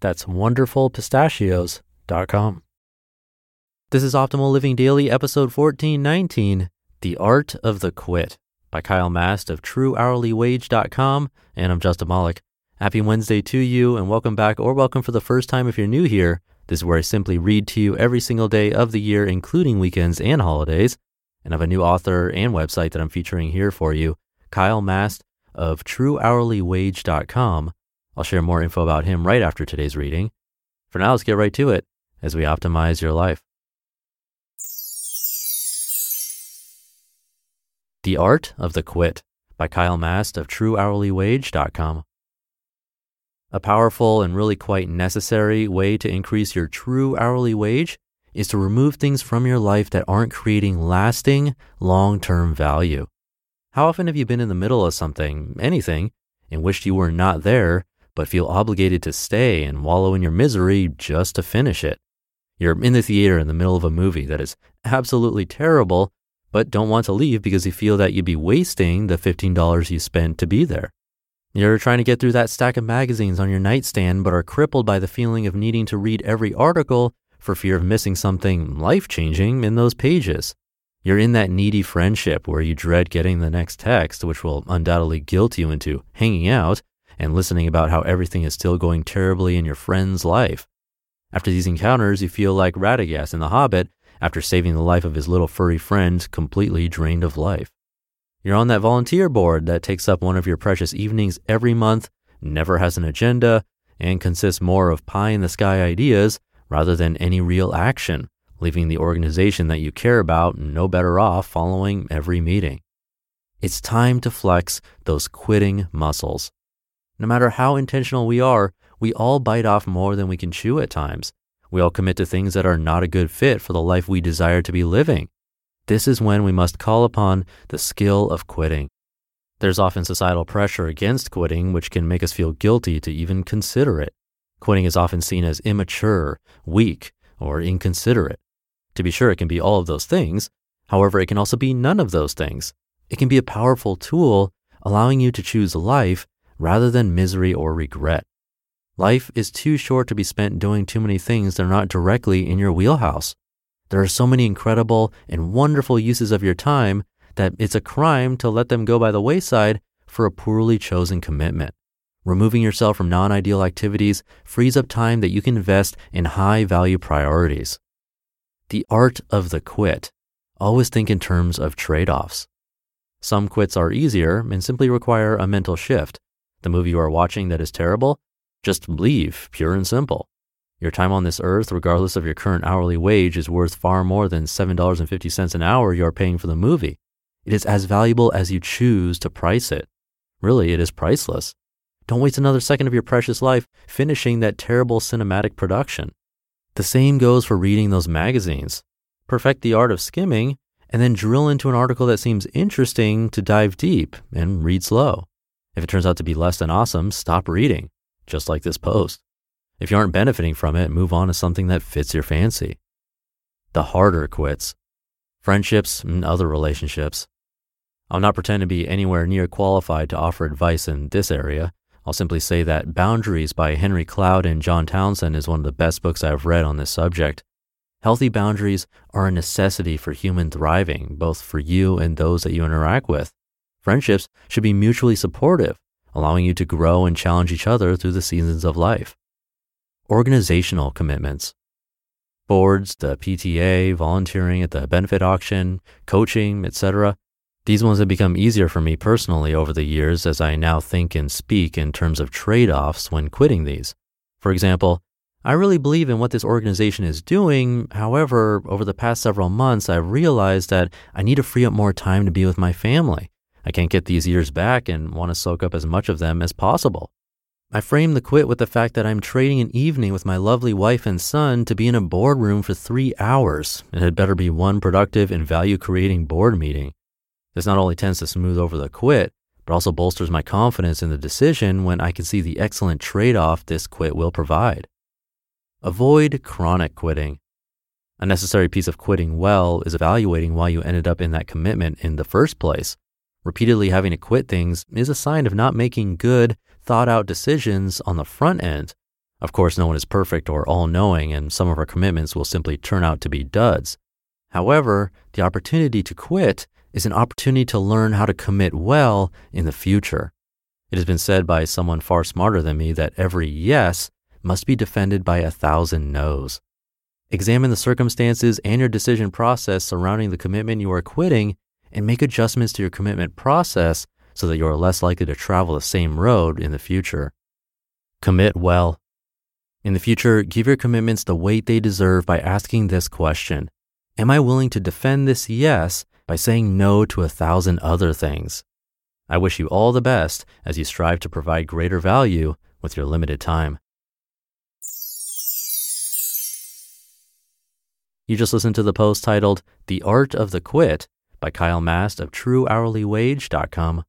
That's wonderfulpistachios.com. This is Optimal Living Daily, episode 1419 The Art of the Quit by Kyle Mast of TrueHourlyWage.com. And I'm Justin Malik. Happy Wednesday to you, and welcome back, or welcome for the first time if you're new here. This is where I simply read to you every single day of the year, including weekends and holidays. And I have a new author and website that I'm featuring here for you, Kyle Mast of TrueHourlyWage.com. I'll share more info about him right after today's reading. For now, let's get right to it as we optimize your life. The Art of the Quit by Kyle Mast of TrueHourlyWage.com. A powerful and really quite necessary way to increase your true hourly wage is to remove things from your life that aren't creating lasting, long term value. How often have you been in the middle of something, anything, and wished you were not there, but feel obligated to stay and wallow in your misery just to finish it? You're in the theater in the middle of a movie that is absolutely terrible, but don't want to leave because you feel that you'd be wasting the $15 you spent to be there. You're trying to get through that stack of magazines on your nightstand, but are crippled by the feeling of needing to read every article for fear of missing something life changing in those pages. You're in that needy friendship where you dread getting the next text, which will undoubtedly guilt you into hanging out and listening about how everything is still going terribly in your friend's life. After these encounters, you feel like Radagast in The Hobbit after saving the life of his little furry friend completely drained of life. You're on that volunteer board that takes up one of your precious evenings every month, never has an agenda, and consists more of pie in the sky ideas rather than any real action leaving the organization that you care about no better off following every meeting. It's time to flex those quitting muscles. No matter how intentional we are, we all bite off more than we can chew at times. We all commit to things that are not a good fit for the life we desire to be living. This is when we must call upon the skill of quitting. There's often societal pressure against quitting, which can make us feel guilty to even consider it. Quitting is often seen as immature, weak, or inconsiderate. To be sure, it can be all of those things. However, it can also be none of those things. It can be a powerful tool allowing you to choose life rather than misery or regret. Life is too short to be spent doing too many things that are not directly in your wheelhouse. There are so many incredible and wonderful uses of your time that it's a crime to let them go by the wayside for a poorly chosen commitment. Removing yourself from non ideal activities frees up time that you can invest in high value priorities. The art of the quit. Always think in terms of trade offs. Some quits are easier and simply require a mental shift. The movie you are watching that is terrible, just leave, pure and simple. Your time on this earth, regardless of your current hourly wage, is worth far more than $7.50 an hour you are paying for the movie. It is as valuable as you choose to price it. Really, it is priceless. Don't waste another second of your precious life finishing that terrible cinematic production. The same goes for reading those magazines. Perfect the art of skimming and then drill into an article that seems interesting to dive deep and read slow. If it turns out to be less than awesome, stop reading, just like this post. If you aren't benefiting from it, move on to something that fits your fancy. The harder quits friendships and other relationships. I'll not pretend to be anywhere near qualified to offer advice in this area. I'll simply say that Boundaries by Henry Cloud and John Townsend is one of the best books I've read on this subject. Healthy boundaries are a necessity for human thriving, both for you and those that you interact with. Friendships should be mutually supportive, allowing you to grow and challenge each other through the seasons of life. Organizational commitments. Boards, the PTA, volunteering at the benefit auction, coaching, etc. These ones have become easier for me personally over the years as I now think and speak in terms of trade offs when quitting these. For example, I really believe in what this organization is doing. However, over the past several months, I've realized that I need to free up more time to be with my family. I can't get these years back and want to soak up as much of them as possible. I frame the quit with the fact that I'm trading an evening with my lovely wife and son to be in a boardroom for three hours. And it had better be one productive and value creating board meeting. This not only tends to smooth over the quit, but also bolsters my confidence in the decision when I can see the excellent trade off this quit will provide. Avoid chronic quitting. A necessary piece of quitting well is evaluating why you ended up in that commitment in the first place. Repeatedly having to quit things is a sign of not making good, thought out decisions on the front end. Of course, no one is perfect or all knowing, and some of our commitments will simply turn out to be duds. However, the opportunity to quit is an opportunity to learn how to commit well in the future. It has been said by someone far smarter than me that every yes must be defended by a thousand no's. Examine the circumstances and your decision process surrounding the commitment you are quitting and make adjustments to your commitment process so that you are less likely to travel the same road in the future. Commit well. In the future, give your commitments the weight they deserve by asking this question Am I willing to defend this yes by saying no to a thousand other things? I wish you all the best as you strive to provide greater value with your limited time. You just listened to the post titled The Art of the Quit by Kyle Mast of TrueHourlyWage.com.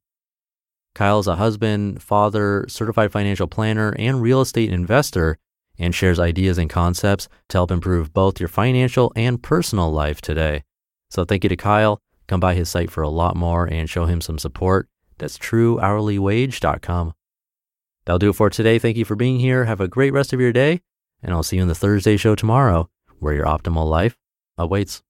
Kyle is a husband, father, certified financial planner, and real estate investor, and shares ideas and concepts to help improve both your financial and personal life today. So thank you to Kyle. Come by his site for a lot more and show him some support. That's truehourlywage.com. That'll do it for today. Thank you for being here. Have a great rest of your day, and I'll see you in the Thursday show tomorrow where your optimal life awaits.